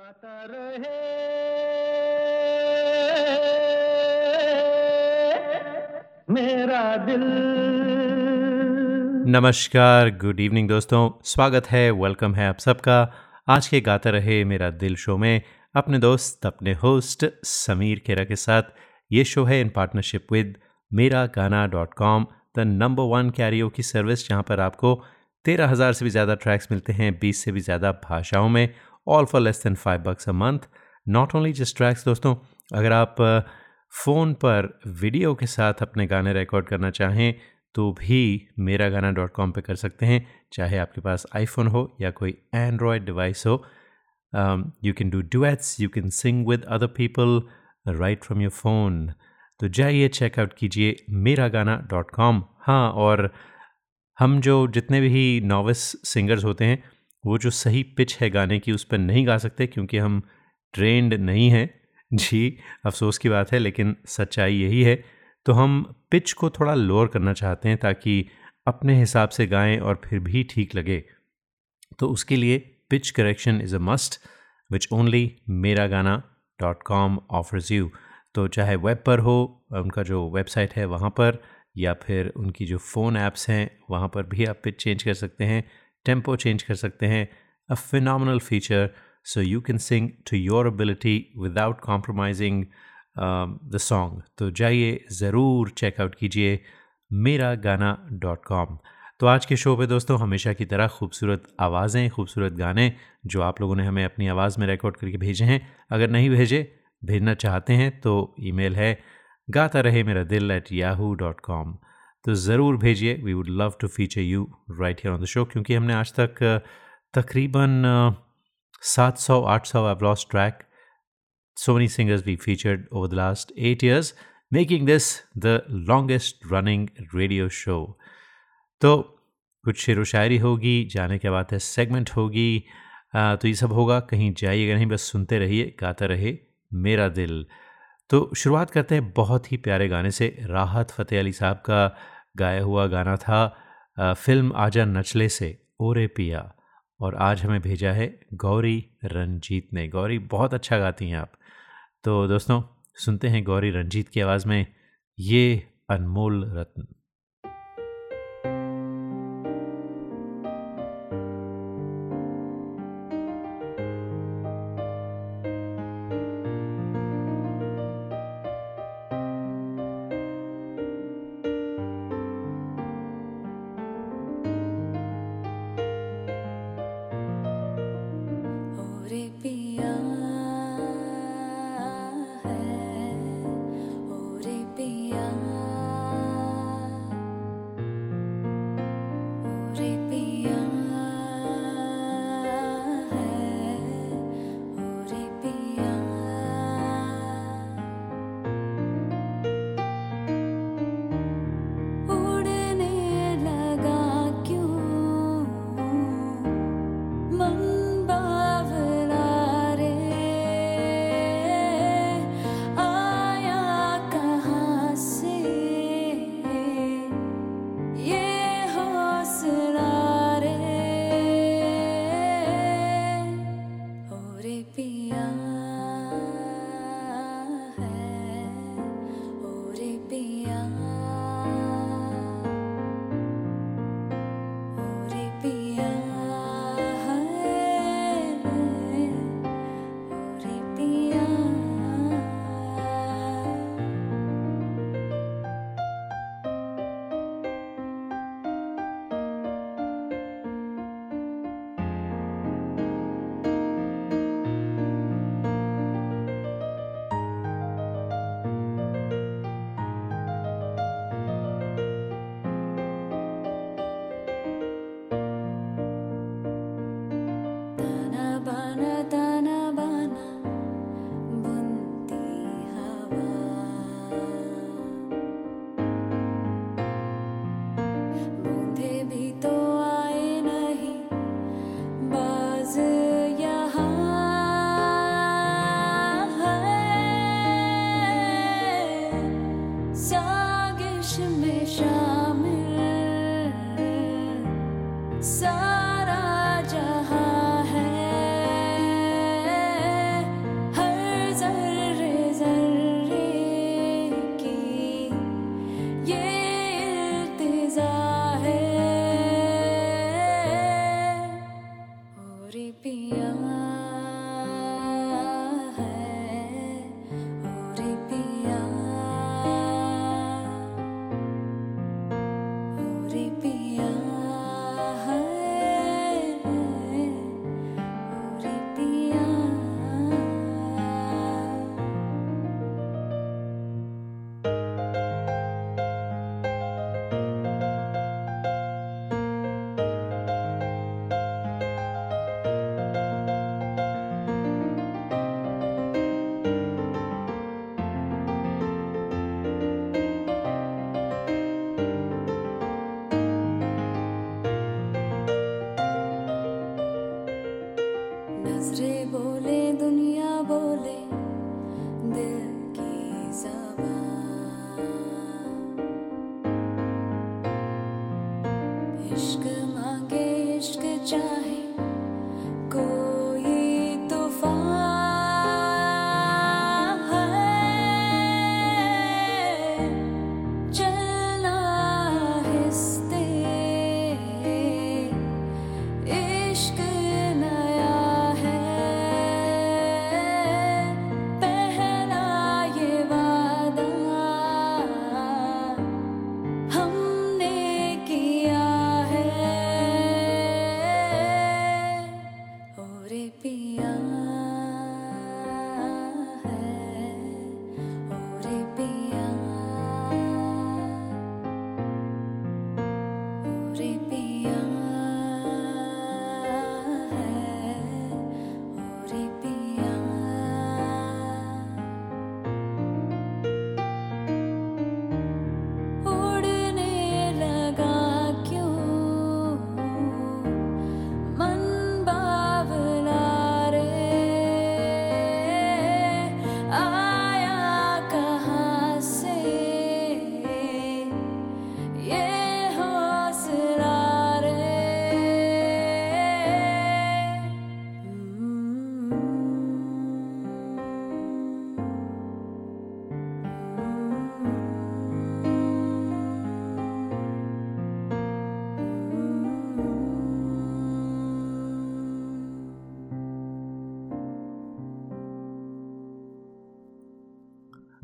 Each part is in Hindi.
गाता रहे। मेरा दिल। नमस्कार गुड इवनिंग दोस्तों। स्वागत है वेलकम है आप सबका। आज के गाता रहे मेरा दिल शो में अपने दोस्त, अपने होस्ट समीर खेरा के साथ। ये शो है इन partnership with Mera Gaana dot com the number one karaoke की सर्विस जहाँ पर आपको तेरह हज़ार से भी ज़्यादा ट्रैक्स मिलते हैं, बीस से भी ज़्यादा भाषाओं में। All for less than five bucks a month not only just tracks दोस्तों, अगर आप फ़ोन पर वीडियो के साथ अपने गाने रिकॉर्ड करना चाहें तो भी मेरा गाना डॉट कॉम पर कर सकते हैं। चाहे आपके पास आईफोन हो या कोई एंड्रॉयड डिवाइस हो you can do duets you can sing with other people right from your phone तो जाइए चेकआउट कीजिए मेरा गाना डॉट कॉम हाँ और हम जो जितने भी नॉविस सिंगर्स होते हैं वो जो सही पिच है गाने की, उस पर नहीं गा सकते क्योंकि हम ट्रेंड नहीं हैं। जी, अफसोस की बात है, लेकिन सच्चाई यही है। तो हम पिच को थोड़ा लोअर करना चाहते हैं ताकि अपने हिसाब से गाएँ और फिर भी ठीक लगे। तो उसके लिए pitch correction is a must, which only Mera Gaana dot com offers you. तो चाहे वेब पर हो, उनका जो वेबसाइट है वहाँ पर, या फिर उनकी जो फ़ोन ऐप्स हैं, वहाँ पर भी आप पिच चेंज कर सकते हैं। टेंपो चेंज कर सकते हैं a final feature so you can sing to your ability without compromising the song तो जाइए, ज़रूर चेकआउट कीजिए मेरा गाना डॉट कॉम तो आज के शो पे दोस्तों, हमेशा की तरह खूबसूरत आवाज़ें, खूबसूरत गाने, जो आप लोगों ने हमें अपनी आवाज़ में रिकॉर्ड करके भेजे हैं, अगर नहीं भेजे, भेजना चाहते हैं तो ईमेल है, गाता रहे मेरा दिल एट याहू डॉट कॉम तो ज़रूर भेजिए। We would love to feature you right here on the show क्योंकि हमने आज तक तकरीबन सात सौ, आठ सौ I lost track so many singers we featured over the last eight years making this the longest running radio show तो कुछ शेर व शायरी होगी, जाने के बाद है सेगमेंट होगी तो ये सब होगा। कहीं जाइएगा नहीं, बस सुनते रहिए, गाता रहे मेरा दिल। तो शुरुआत करते हैं बहुत ही प्यारे गाने से। राहत फ़तेह अली साहब का गाया हुआ गाना था फ़िल्म आजा नचले से, ओरे पिया। और आज हमें भेजा है गौरी रंजीत ने। गौरी, बहुत अच्छा गाती हैं आप। तो दोस्तों, सुनते हैं गौरी रंजीत की आवाज़ में, ये अनमोल रत्न।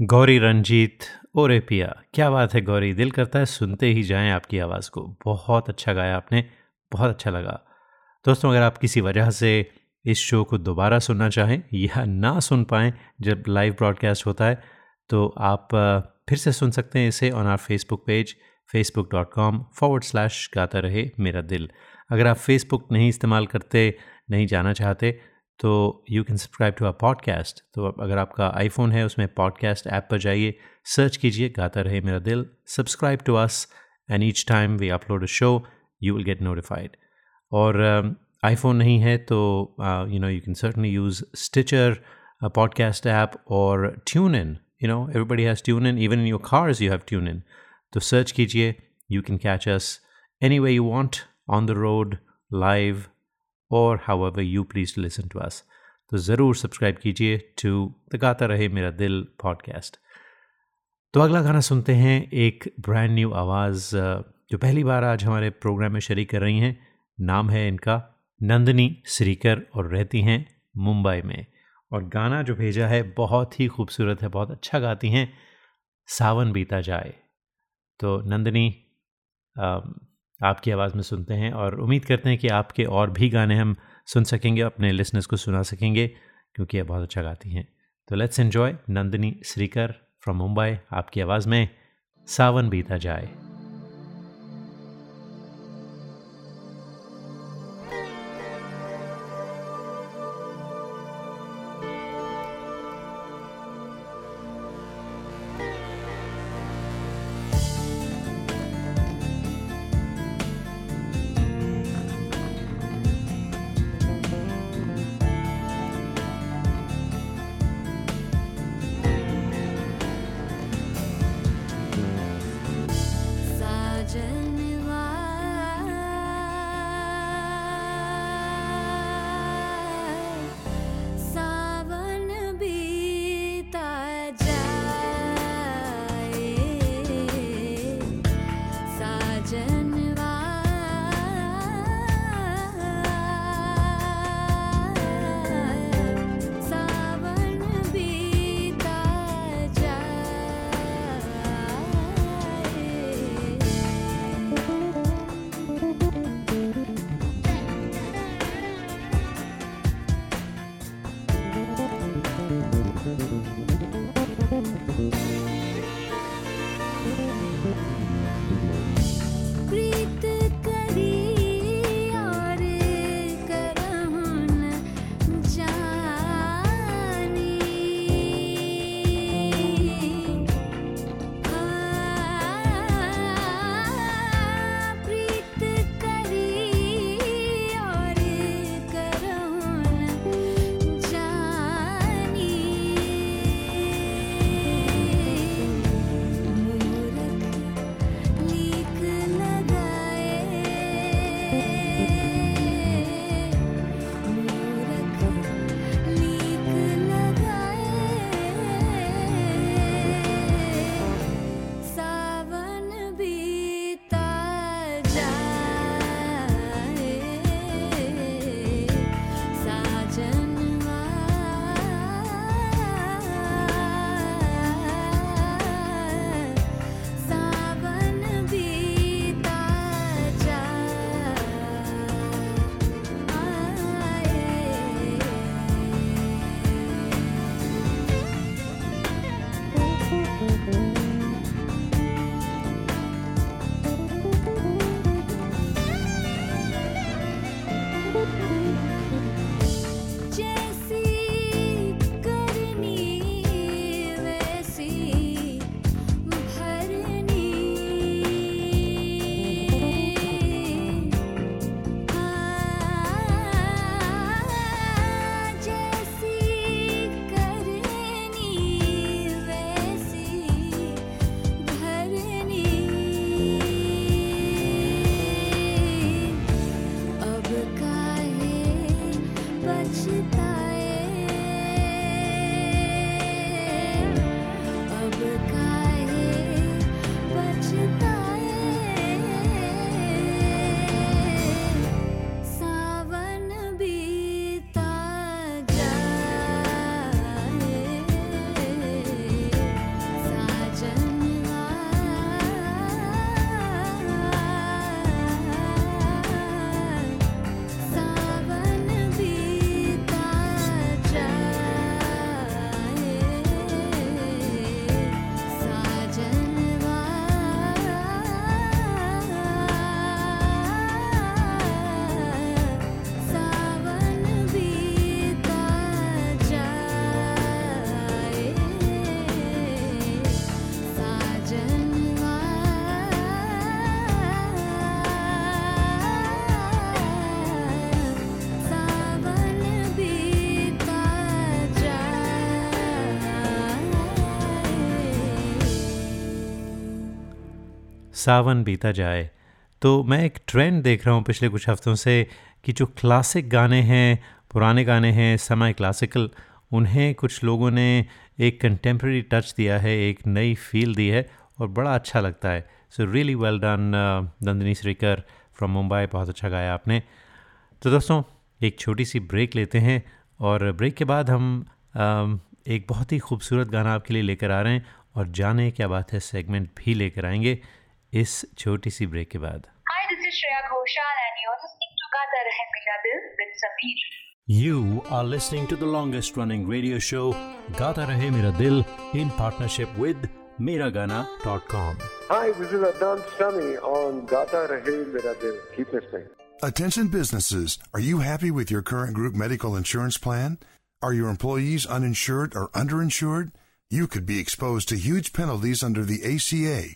गौरी रंजीत, ओरे पिया, क्या बात है गौरी? दिल करता है सुनते ही जाएँ आपकी आवाज़ को। बहुत अच्छा गाया आपने, बहुत अच्छा लगा। दोस्तों, अगर आप किसी वजह से इस शो को दोबारा सुनना चाहें या ना सुन पाएँ, जब लाइव ब्रॉडकास्ट होता है तो आप फिर से सुन सकते हैं इसे on our Facebook page Facebook dot com forward slash Gaata Rahe Mera दिल। अगर आप फेसबुक नहीं इस्तेमाल करते, नहीं जाना चाहते तो you can subscribe to our podcast तो अगर आपका आईफोन है उसमें पॉडकास्ट ऐप पर जाइए सर्च कीजिए Gaata Rahe Mera Dil subscribe to us and each time we upload a show you will get notified और आईफोन uh, नहीं है तो you know you can certainly use Stitcher podcast app और tune in you know everybody has tune in even in your cars you have tune in तो सर्च कीजिए you can catch us any way you want on the road live और however you please to listen to us तो ज़रूर सब्सक्राइब कीजिए टू द गाता रहे मेरा दिल पॉडकास्ट तो अगला गाना सुनते हैं, एक ब्रांड न्यू आवाज़ जो पहली बार आज हमारे प्रोग्राम में शरीक कर रही हैं। नाम है इनका नंदनी श्रीकर और रहती हैं मुंबई में। और गाना जो भेजा है बहुत ही खूबसूरत है, बहुत अच्छा गाती हैं, सावन बीता जाए। तो नंदनी आपकी आवाज़ में सुनते हैं और उम्मीद करते हैं कि आपके और भी गाने हम सुन सकेंगे, अपने लिसनर्स को सुना सकेंगे, क्योंकि ये बहुत अच्छा गाती हैं। तो let's enjoy Nandini Shrikar from Mumbai आपकी आवाज़ में सावन बीता जाए। सावन बीता जाए। तो मैं एक ट्रेंड देख रहा हूँ पिछले कुछ हफ्तों से कि जो क्लासिक गाने हैं पुराने गाने हैं समय क्लासिकल उन्हें कुछ लोगों ने एक कंटेम्प्रेरी टच दिया है एक नई फील दी है और बड़ा अच्छा लगता है। So really well done Nandini Shrikar from Mumbai बहुत अच्छा गाया आपने। तो दोस्तों एक छोटी सी ब्रेक लेते हैं और ब्रेक के बाद हम um, एक बहुत ही खूबसूरत गाना आपके लिए लेकर आ रहे हैं और जाने क्या बात है सेगमेंट भी लेकर आएँगे। इस छोटी सी ब्रेक के बाद Hi, this is Shreya Ghoshal and you're listening to Gata Rahe Mera Dil with Sameer. You are listening to the longest running radio show Gata Rahe Mera Dil in partnership with Miragana.com. Hi, this is Adnan Sami on Gata Rahe Mera Dil. Keep listening. Attention businesses, are you happy with your current group medical insurance plan? Are your employees uninsured or underinsured? You could be exposed to huge penalties under the ACA.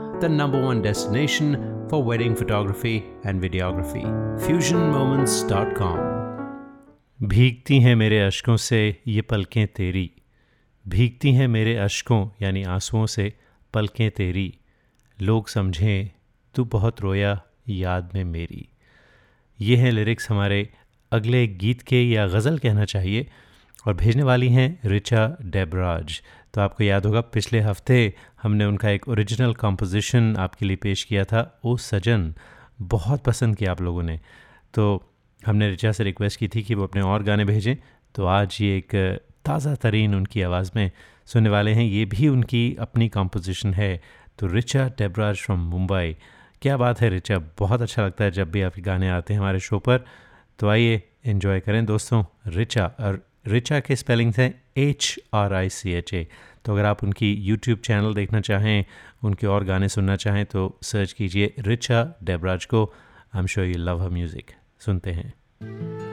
the number one destination for wedding photography and videography. FusionMoments.com. भीगती हैं मेरे अशकों से ये पलकें तेरी भीगती हैं मेरे अशकों, यानी आंसुओं से पलकें तेरी लोग समझें, तू बहुत रोया, याद में मेरी ये हैं लिरिक्स हमारे अगले गीत के या गज़ल कहना चाहिए और भेजने वाली हैं रिचा डेबराज। तो आपको याद होगा, पिछले हफ़्ते हमने उनका एक ओरिजिनल कॉम्पोजिशन आपके लिए पेश किया था, ओ सजन। बहुत पसंद किया आप लोगों ने। तो हमने रिचा से रिक्वेस्ट की थी कि वो अपने और गाने भेजें। तो आज ये एक ताज़ा तरीन उनकी आवाज़ में सुनने वाले हैं। ये भी उनकी अपनी कॉम्पोजिशन है। तो रिचा डेबराज फ्रॉम मुंबई। क्या बात है रिचा, बहुत अच्छा लगता है जब भी आपके गाने आते हैं हमारे शो पर। तो आइए इन्जॉय करें दोस्तों, रिचा और रिचा के स्पेलिंग्स हैं H R I C H A तो अगर आप उनकी यूट्यूब चैनल देखना चाहें, उनके और गाने सुनना चाहें तो सर्च कीजिए रिचा डेबराज को. I am sure you love her music सुनते हैं।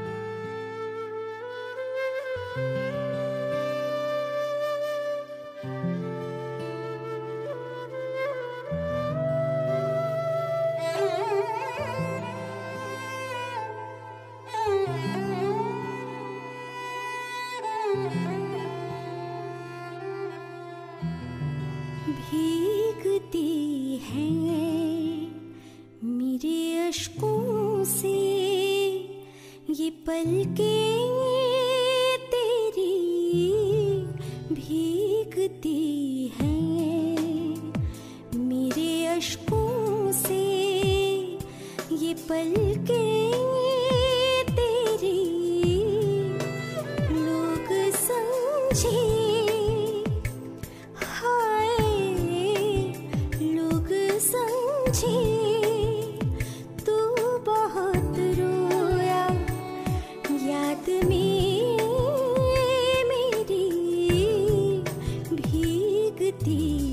पल के तेरी भीगती है। मेरे अशकों से ये पल 的。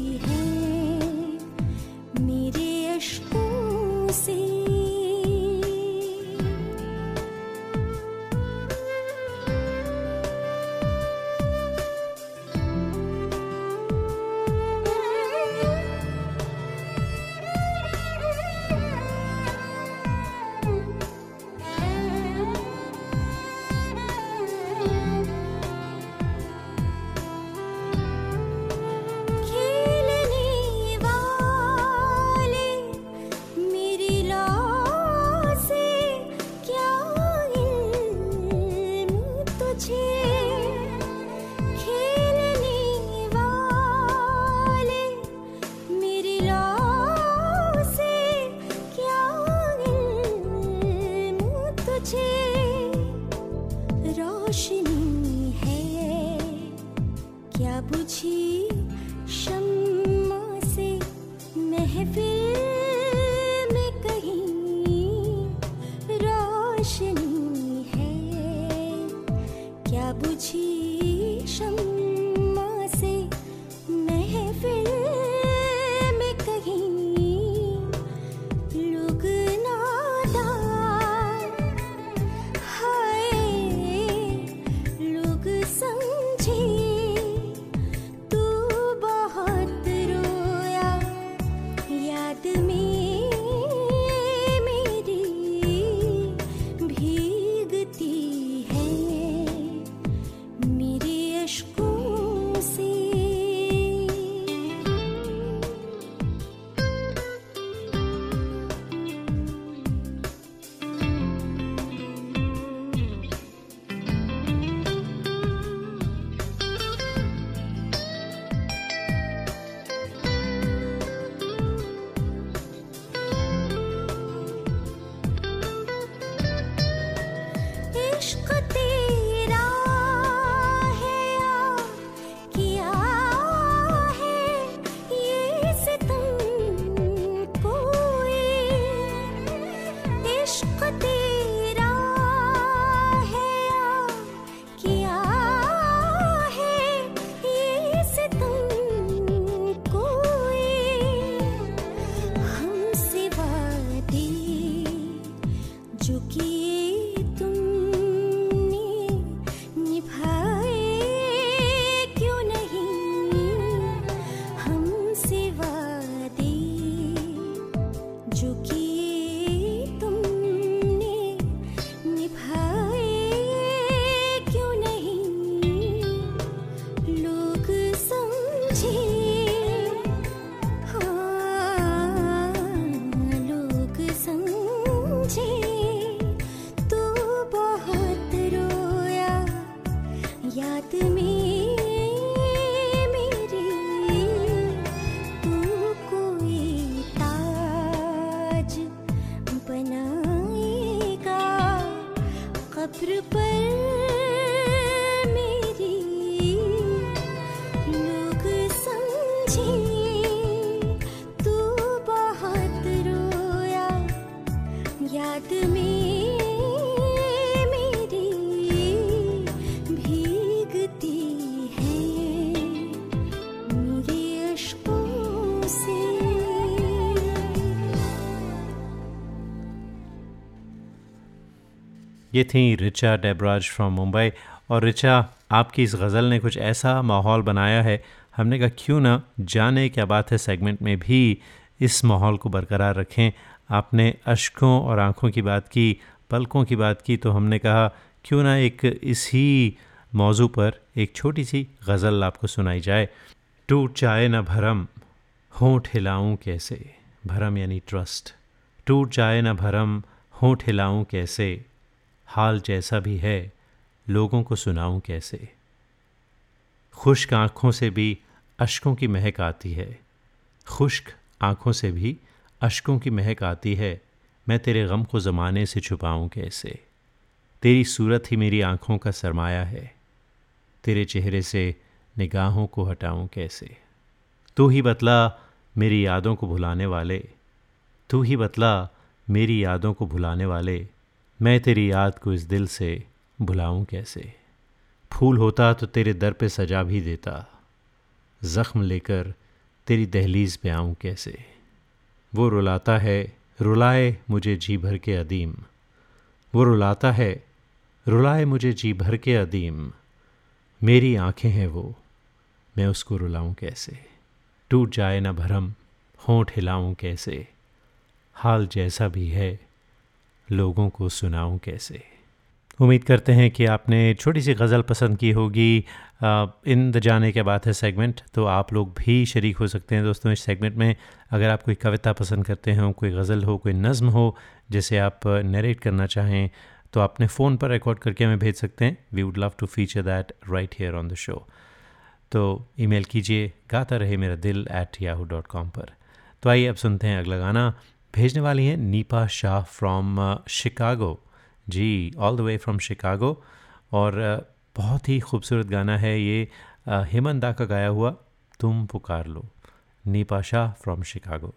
ये थी रिचा डेबराज फ्रॉम मुंबई। और रिचा, आपकी इस गज़ल ने कुछ ऐसा माहौल बनाया है, हमने कहा, क्यों ना जाने क्या बात है सेगमेंट में भी इस माहौल को बरकरार रखें। आपने अशकों और आँखों की बात की, पलकों की बात की तो हमने कहा, क्यों ना एक इसी मौजू पर एक छोटी सी गज़ल आपको सुनाई जाए। टूट जाए न भरम, होंठ हिलाऊं कैसे? भरम यानी ट्रस्ट टूट जाए न भरम, होंठ हिलाऊं कैसे? हाल जैसा भी है, लोगों को सुनाऊं कैसे? खुश्क आँखों से भी अशकों की महक आती है। खुश्क आँखों से भी अशकों की महक आती है। मैं तेरे गम को ज़माने से छुपाऊं कैसे? तेरी सूरत ही मेरी आँखों का सरमाया है। तेरे चेहरे से निगाहों को हटाऊं कैसे? तू ही बतला मेरी यादों को भुलाने वाले। तू ही बतला मेरी यादों को भुलाने वाले। मैं तेरी याद को इस दिल से भुलाऊं कैसे? फूल होता तो तेरे दर पे सजा भी देता। ज़ख्म लेकर तेरी दहलीज पे आऊँ कैसे? वो रुलाता है, रुलाए मुझे जी भर के अदीम। वो रुलाता है, रुलाए मुझे जी भर के अदीम। मेरी आँखें हैं वो, मैं उसको रुलाऊं कैसे? टूट जाए ना भरम, होंठ हिलाऊं कैसे? हाल जैसा भी है लोगों को सुनाऊं कैसे? उम्मीद करते हैं कि आपने छोटी सी गज़ल पसंद की होगी। इन द जाने के बाद है सेगमेंट तो आप लोग भी शरीक हो सकते हैं दोस्तों इस सेगमेंट में। अगर आप कोई कविता पसंद करते हो, कोई गज़ल हो, कोई नज़म हो, जिसे आप नरेट करना चाहें तो अपने फ़ोन पर रिकॉर्ड करके हमें भेज सकते हैं। We would love to feature that right here on the show तो ईमेल कीजिए, गाता रहे मेरा दिल एट याहू डॉट कॉम पर। तो आइए अब सुनते हैं अगला गाना। भेजने वाली हैं Neepa Shah from Chicago. Ji all the way from Chicago. और uh, बहुत ही खूबसूरत गाना है ये। Uh, हेमन दा का गाया हुआ तुम पुकार लो। Neepa Shah from Chicago.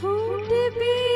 who'd be?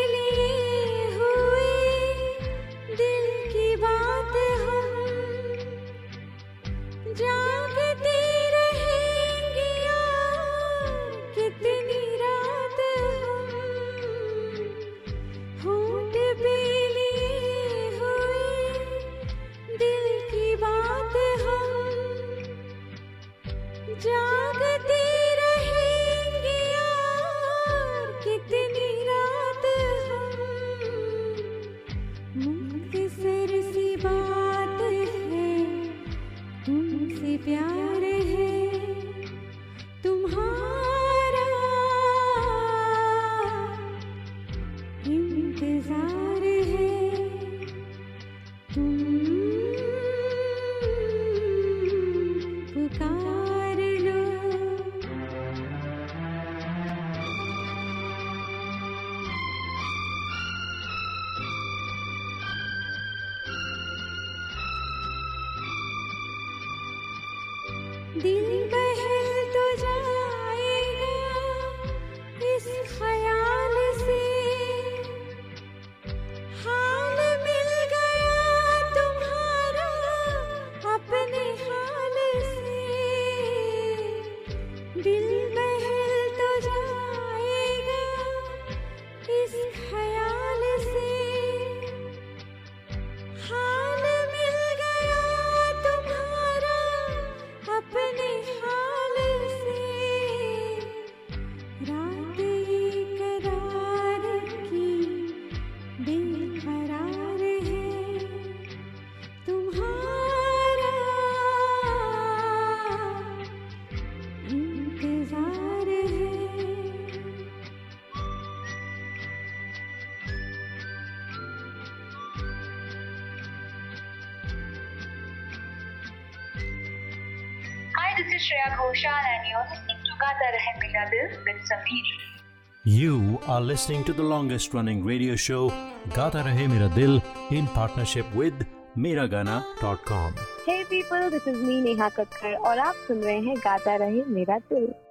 This Ghoshal and you're listening to Gata Rahe Mera Dil with Sameer. You are listening to the longest running radio show Gata Rahe Mera Dil in partnership with Miragana.com. Hey people, this is me Neha Kakkar और आप सुन रहे हैं गाता रहे मेरा दिल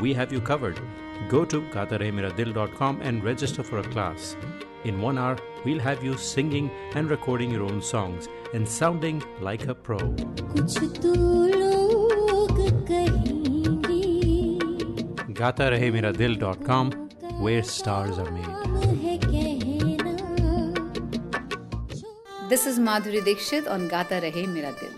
we have you covered. Go to gatarehmeradil.com and register for a class. In one hour, we'll have you singing and recording your own songs and sounding like a pro. GataRaheMeraDil.com, where stars are made. This is Madhuri Dixit on Gata Rahe Mera Dil.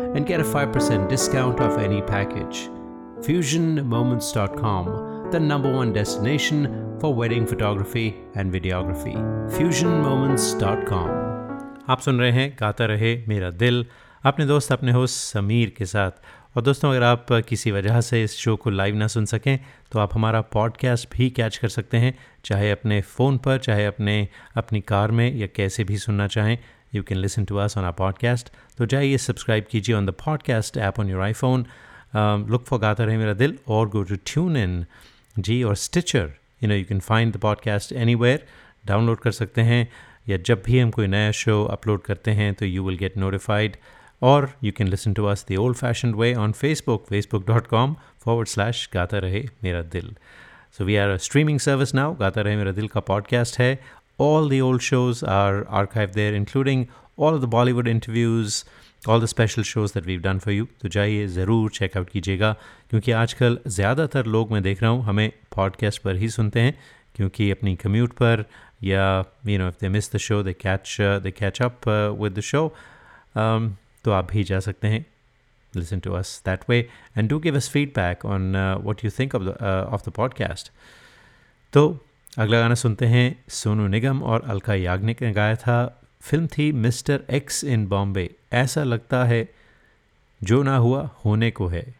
and get a 5% discount off any package. FusionMoments.com, the number one destination for wedding photography and videography. FusionMoments.com. आप सुन रहे हैं गाता रहे मेरा दिल अपने दोस्त अपने होस्ट समीर के साथ और दोस्तों अगर आप किसी वजह से इस शो को लाइव ना सुन सकें तो आप हमारा पॉडकास्ट भी कैच कर सकते हैं चाहे अपने फ़ोन पर चाहे अपने अपनी कार में या कैसे भी सुनना चाहें you can listen to us on our podcast तो जाइए सब्सक्राइब कीजिए on the podcast app on your iPhone look for Gaata Rahe Mera दिल और गो टू ट्यून इन जी और Stitcher you know you can find the podcast any download कर सकते हैं या जब भी हम कोई नया शो अपलोड करते हैं तो यू विल गेट नोटिफाइड और you can listen to us the old fashion way on Facebook Facebook dot com forward slash Gaata Rahe Mera Dil so we are streaming service now Gaata Rahe Mera दिल का पॉडकास्ट है all the old shows are archived there including all of the bollywood interviews all the special shows that we've done for you तो जाइए ज़रूर चेकआउट कीजिएगा क्योंकि आजकल ज़्यादातर लोग मैं देख रहा हूँ हमें पॉडकास्ट पर ही सुनते हैं क्योंकि अपनी कम्यूट पर या you know if they miss the show they catch they catch up with the show तो आप भी जा सकते हैं listen to us that way and do give us feedback on uh, what you think of the uh, of the podcast तो अगला गाना सुनते हैं सोनू निगम और अलका याग्निक ने गाया था। फ़िल्म थी मिस्टर एक्स इन बॉम्बे। ऐसा लगता है जो ना हुआ होने को है।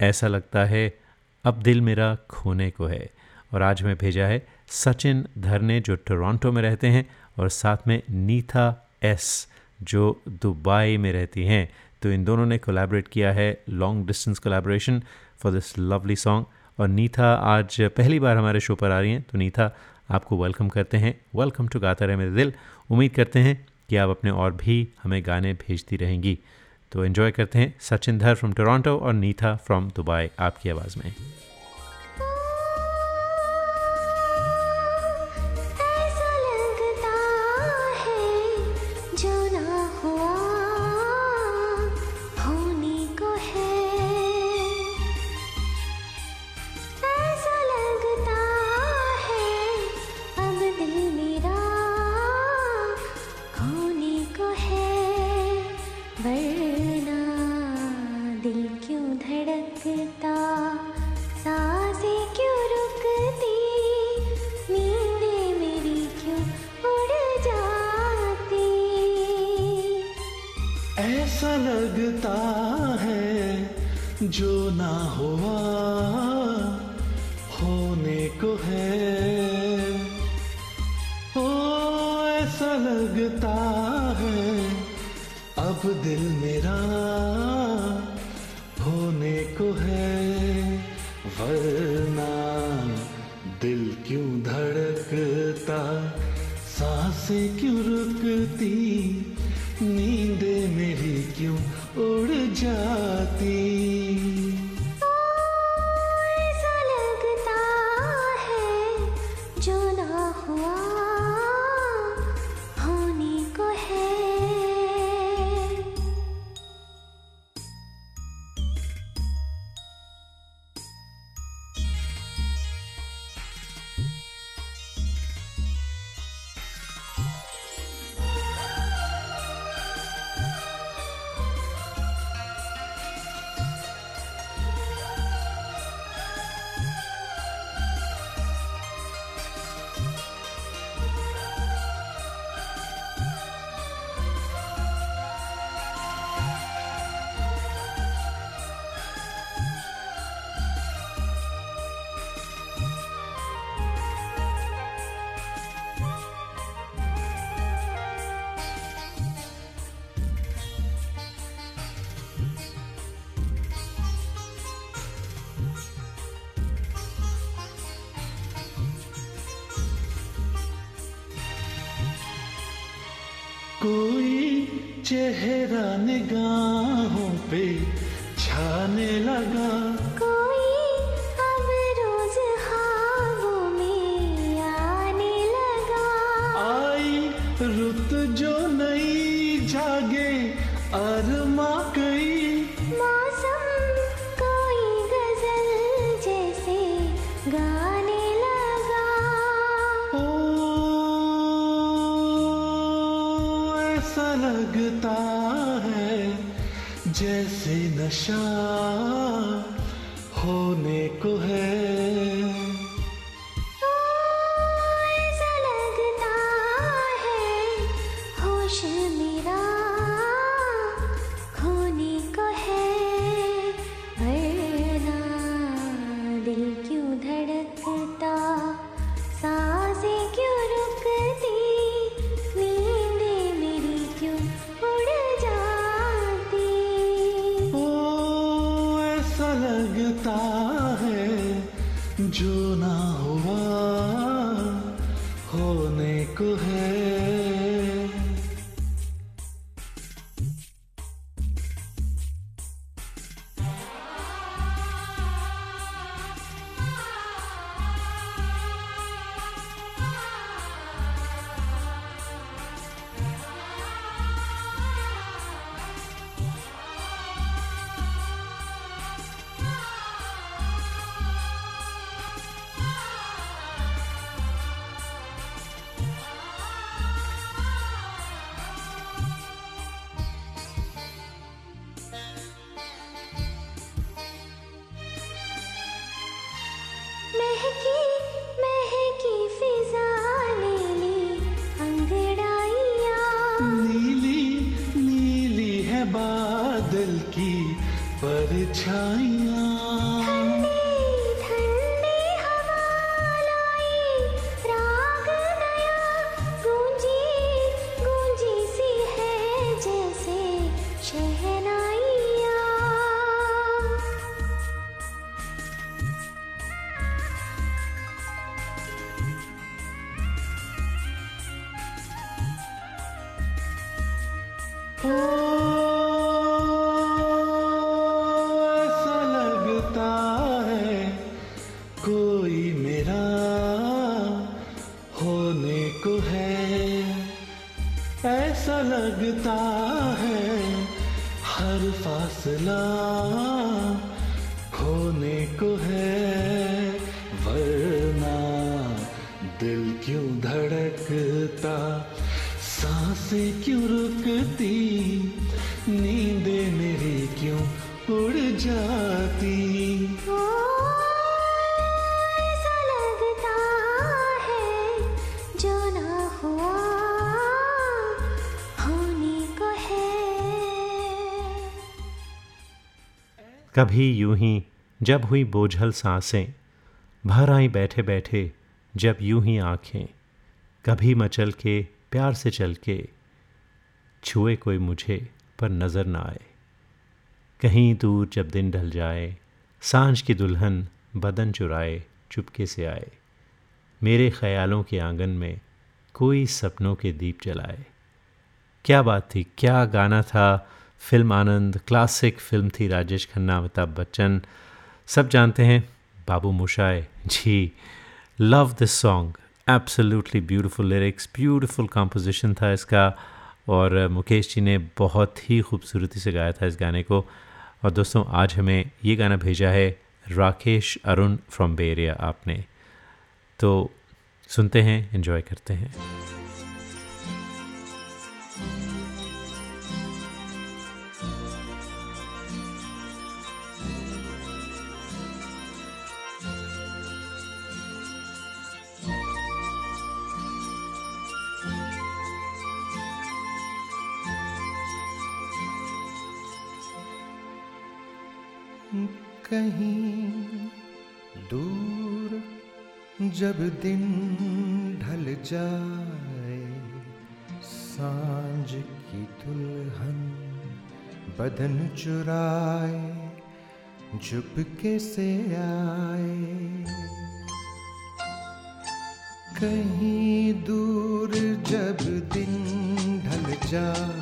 ऐसा लगता है अब दिल मेरा खोने को है। और आज मैं भेजा है सचिन धरने जो टोरंटो में रहते हैं और साथ में नीथा एस जो दुबई में रहती हैं। तो इन दोनों ने कोलैबोरेट किया है। Long distance collaboration for this lovely song और नीथा आज पहली बार हमारे शो पर आ रही हैं। तो नीथा, आपको वेलकम करते हैं। वेलकम टू गाता रहे मेरे दिल। उम्मीद करते हैं कि आप अपने और भी हमें गाने भेजती रहेंगी। तो एंजॉय करते हैं सचिन धर फ्रॉम टोरंटो और नीथा फ्रॉम दुबई आपकी आवाज़ में। Oh. कभी यूँ ही जब हुई बोझल साँसें, भर आई बैठे बैठे जब यूँ ही आँखें, कभी मचल के, प्यार से चल के, छुए कोई मुझे पर नज़र ना आए। कहीं दूर जब दिन ढल जाए, साँझ की दुल्हन बदन चुराए, चुपके से आए। मेरे ख्यालों के आँगन में कोई सपनों के दीप जलाए। क्या बात थी, क्या गाना था फ़िल्म आनंद क्लासिक फ़िल्म थी राजेश खन्ना, अमिताभ बच्चन। सब जानते हैं, Babu Moshai ji love this song absolutely beautiful lyrics beautiful composition था इसका। और मुकेश जी ने बहुत ही खूबसूरती से गाया था इस गाने को। और दोस्तों, आज हमें ये गाना भेजा है राकेश अरुण फ्रॉम बेरिया आपने। तो सुनते हैं इन्जॉय करते हैं। कहीं दूर जब दिन ढल जाए, साँझ की दुल्हन बदन चुराए, झुपके से आए। कहीं दूर जब दिन ढल जाए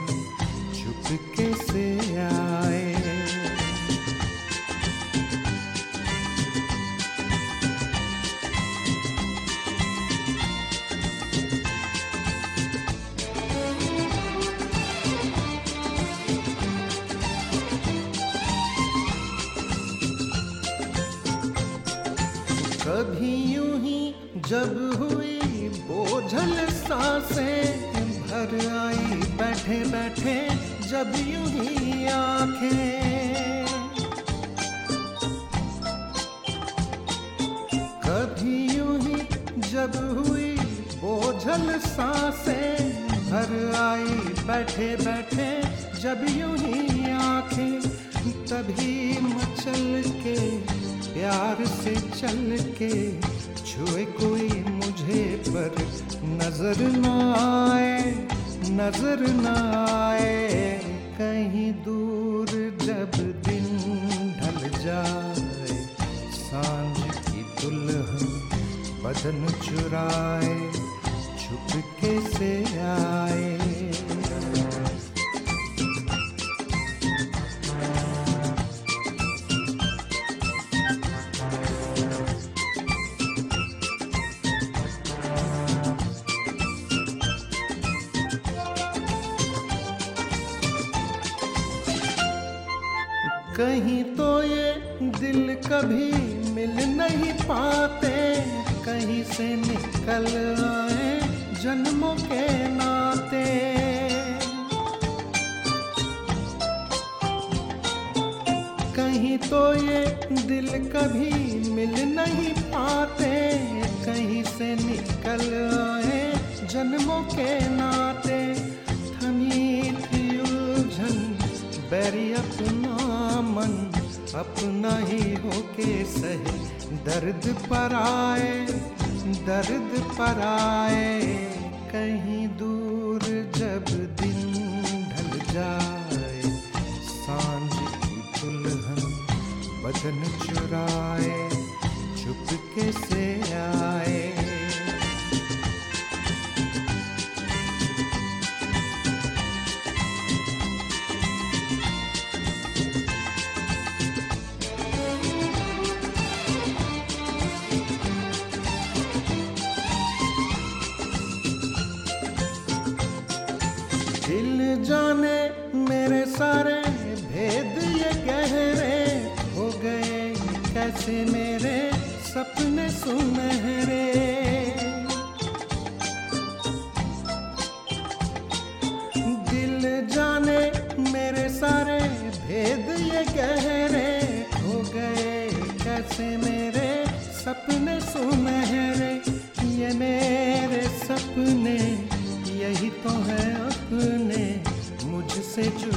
जब हुई बोझल साँसें, भर आई बैठे बैठे, जब यूँ ही आँखें। कभी यूँ ही जब हुई बोझल साँसें, भर आई बैठे बैठे, जब यूँ ही आँखें, तभी मचल के, प्यार से चल के छुए कोई मुझे पर नज़र न आए, नज़र न आए। कहीं दूर जब दिन ढल जाए, साँझ की दुल्हन बदन चुराए, छुपके से आए। कभी मिल नहीं पाते, कहीं से निकल आए जन्मों के नाते। कहीं तो ये दिल कभी मिल नहीं पाते, कहीं से निकल आए जन्मों के नाते। थमी थी उलझन बैरी अपना मन अपना ही होके सहे। दर्द पर आए, दर्द पर आए। कहीं दूर जब दिन ढल जाए, साँझ की दुल्हन बदन चुराए, चुपके से आए। जाने मेरे सारे भेद ये गहरे हो गए, कैसे मेरे सपने सुनहरे। दिल जाने मेरे सारे भेद ये गहरे हो गए, कैसे मेरे सपने सुनहरे।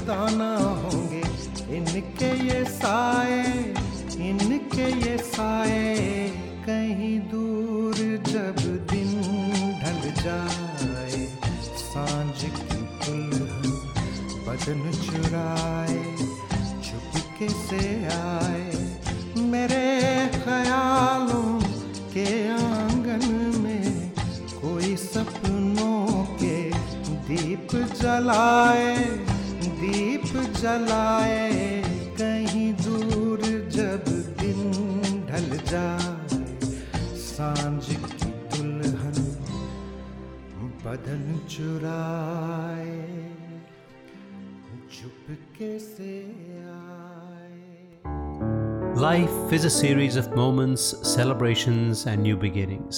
जुदा ना होंगे। इनके ये साए, इनके ये साए। कहीं दूर जब दिन ढल जाए, साँझ की दुल्हन बदन चुराए चुपके से आए। मेरे ख्यालों के आँगन में कोई सपनों के दीप जलाए। दीप जलाए कहीं दूर जब दिन ढल जाए सांझ की दुल्हन बदन चुराए चुपके से Life is a series of moments, celebrations, and new beginnings.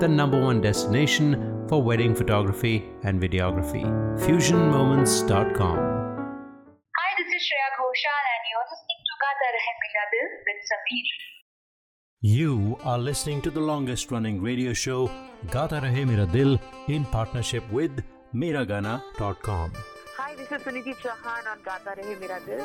the number one destination for wedding photography and videography. FusionMoments.com. Hi, this is Shreya Ghoshal, and you're listening to Gata Rahe Mera Dil with Sameer. You are listening to the longest running radio show, Gata Rahe Mera Dil, in partnership with Miragana.com. Hi, this is Suniti Chauhan on Gata Rahe Mera Dil.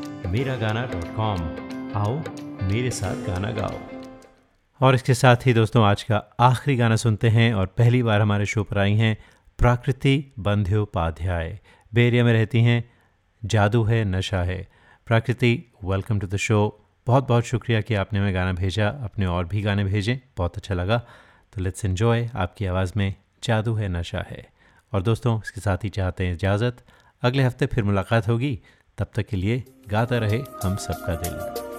Miragana.com. आओ, मेरे साथ गाना गाओ। और इसके साथ ही दोस्तों, आज का आखिरी गाना सुनते हैं और पहली बार हमारे शो पर आई हैं प्राकृति बंध्योपाध्याय। बेरिया में रहती हैं, जादू है, नशा है। Prakriti welcome to the show बहुत बहुत शुक्रिया कि आपने हमें गाना भेजा अपने और भी गाने भेजें, बहुत अच्छा लगा। तो लेट्स एन्जॉय आपकी आवाज़ में, जादू है, नशा है। और दोस्तों, इसके साथ ही चाहते हैं इजाज़त। अगले हफ़्ते फिर मुलाकात होगी। तब तक के लिए गाता रहे हम सबका दिल।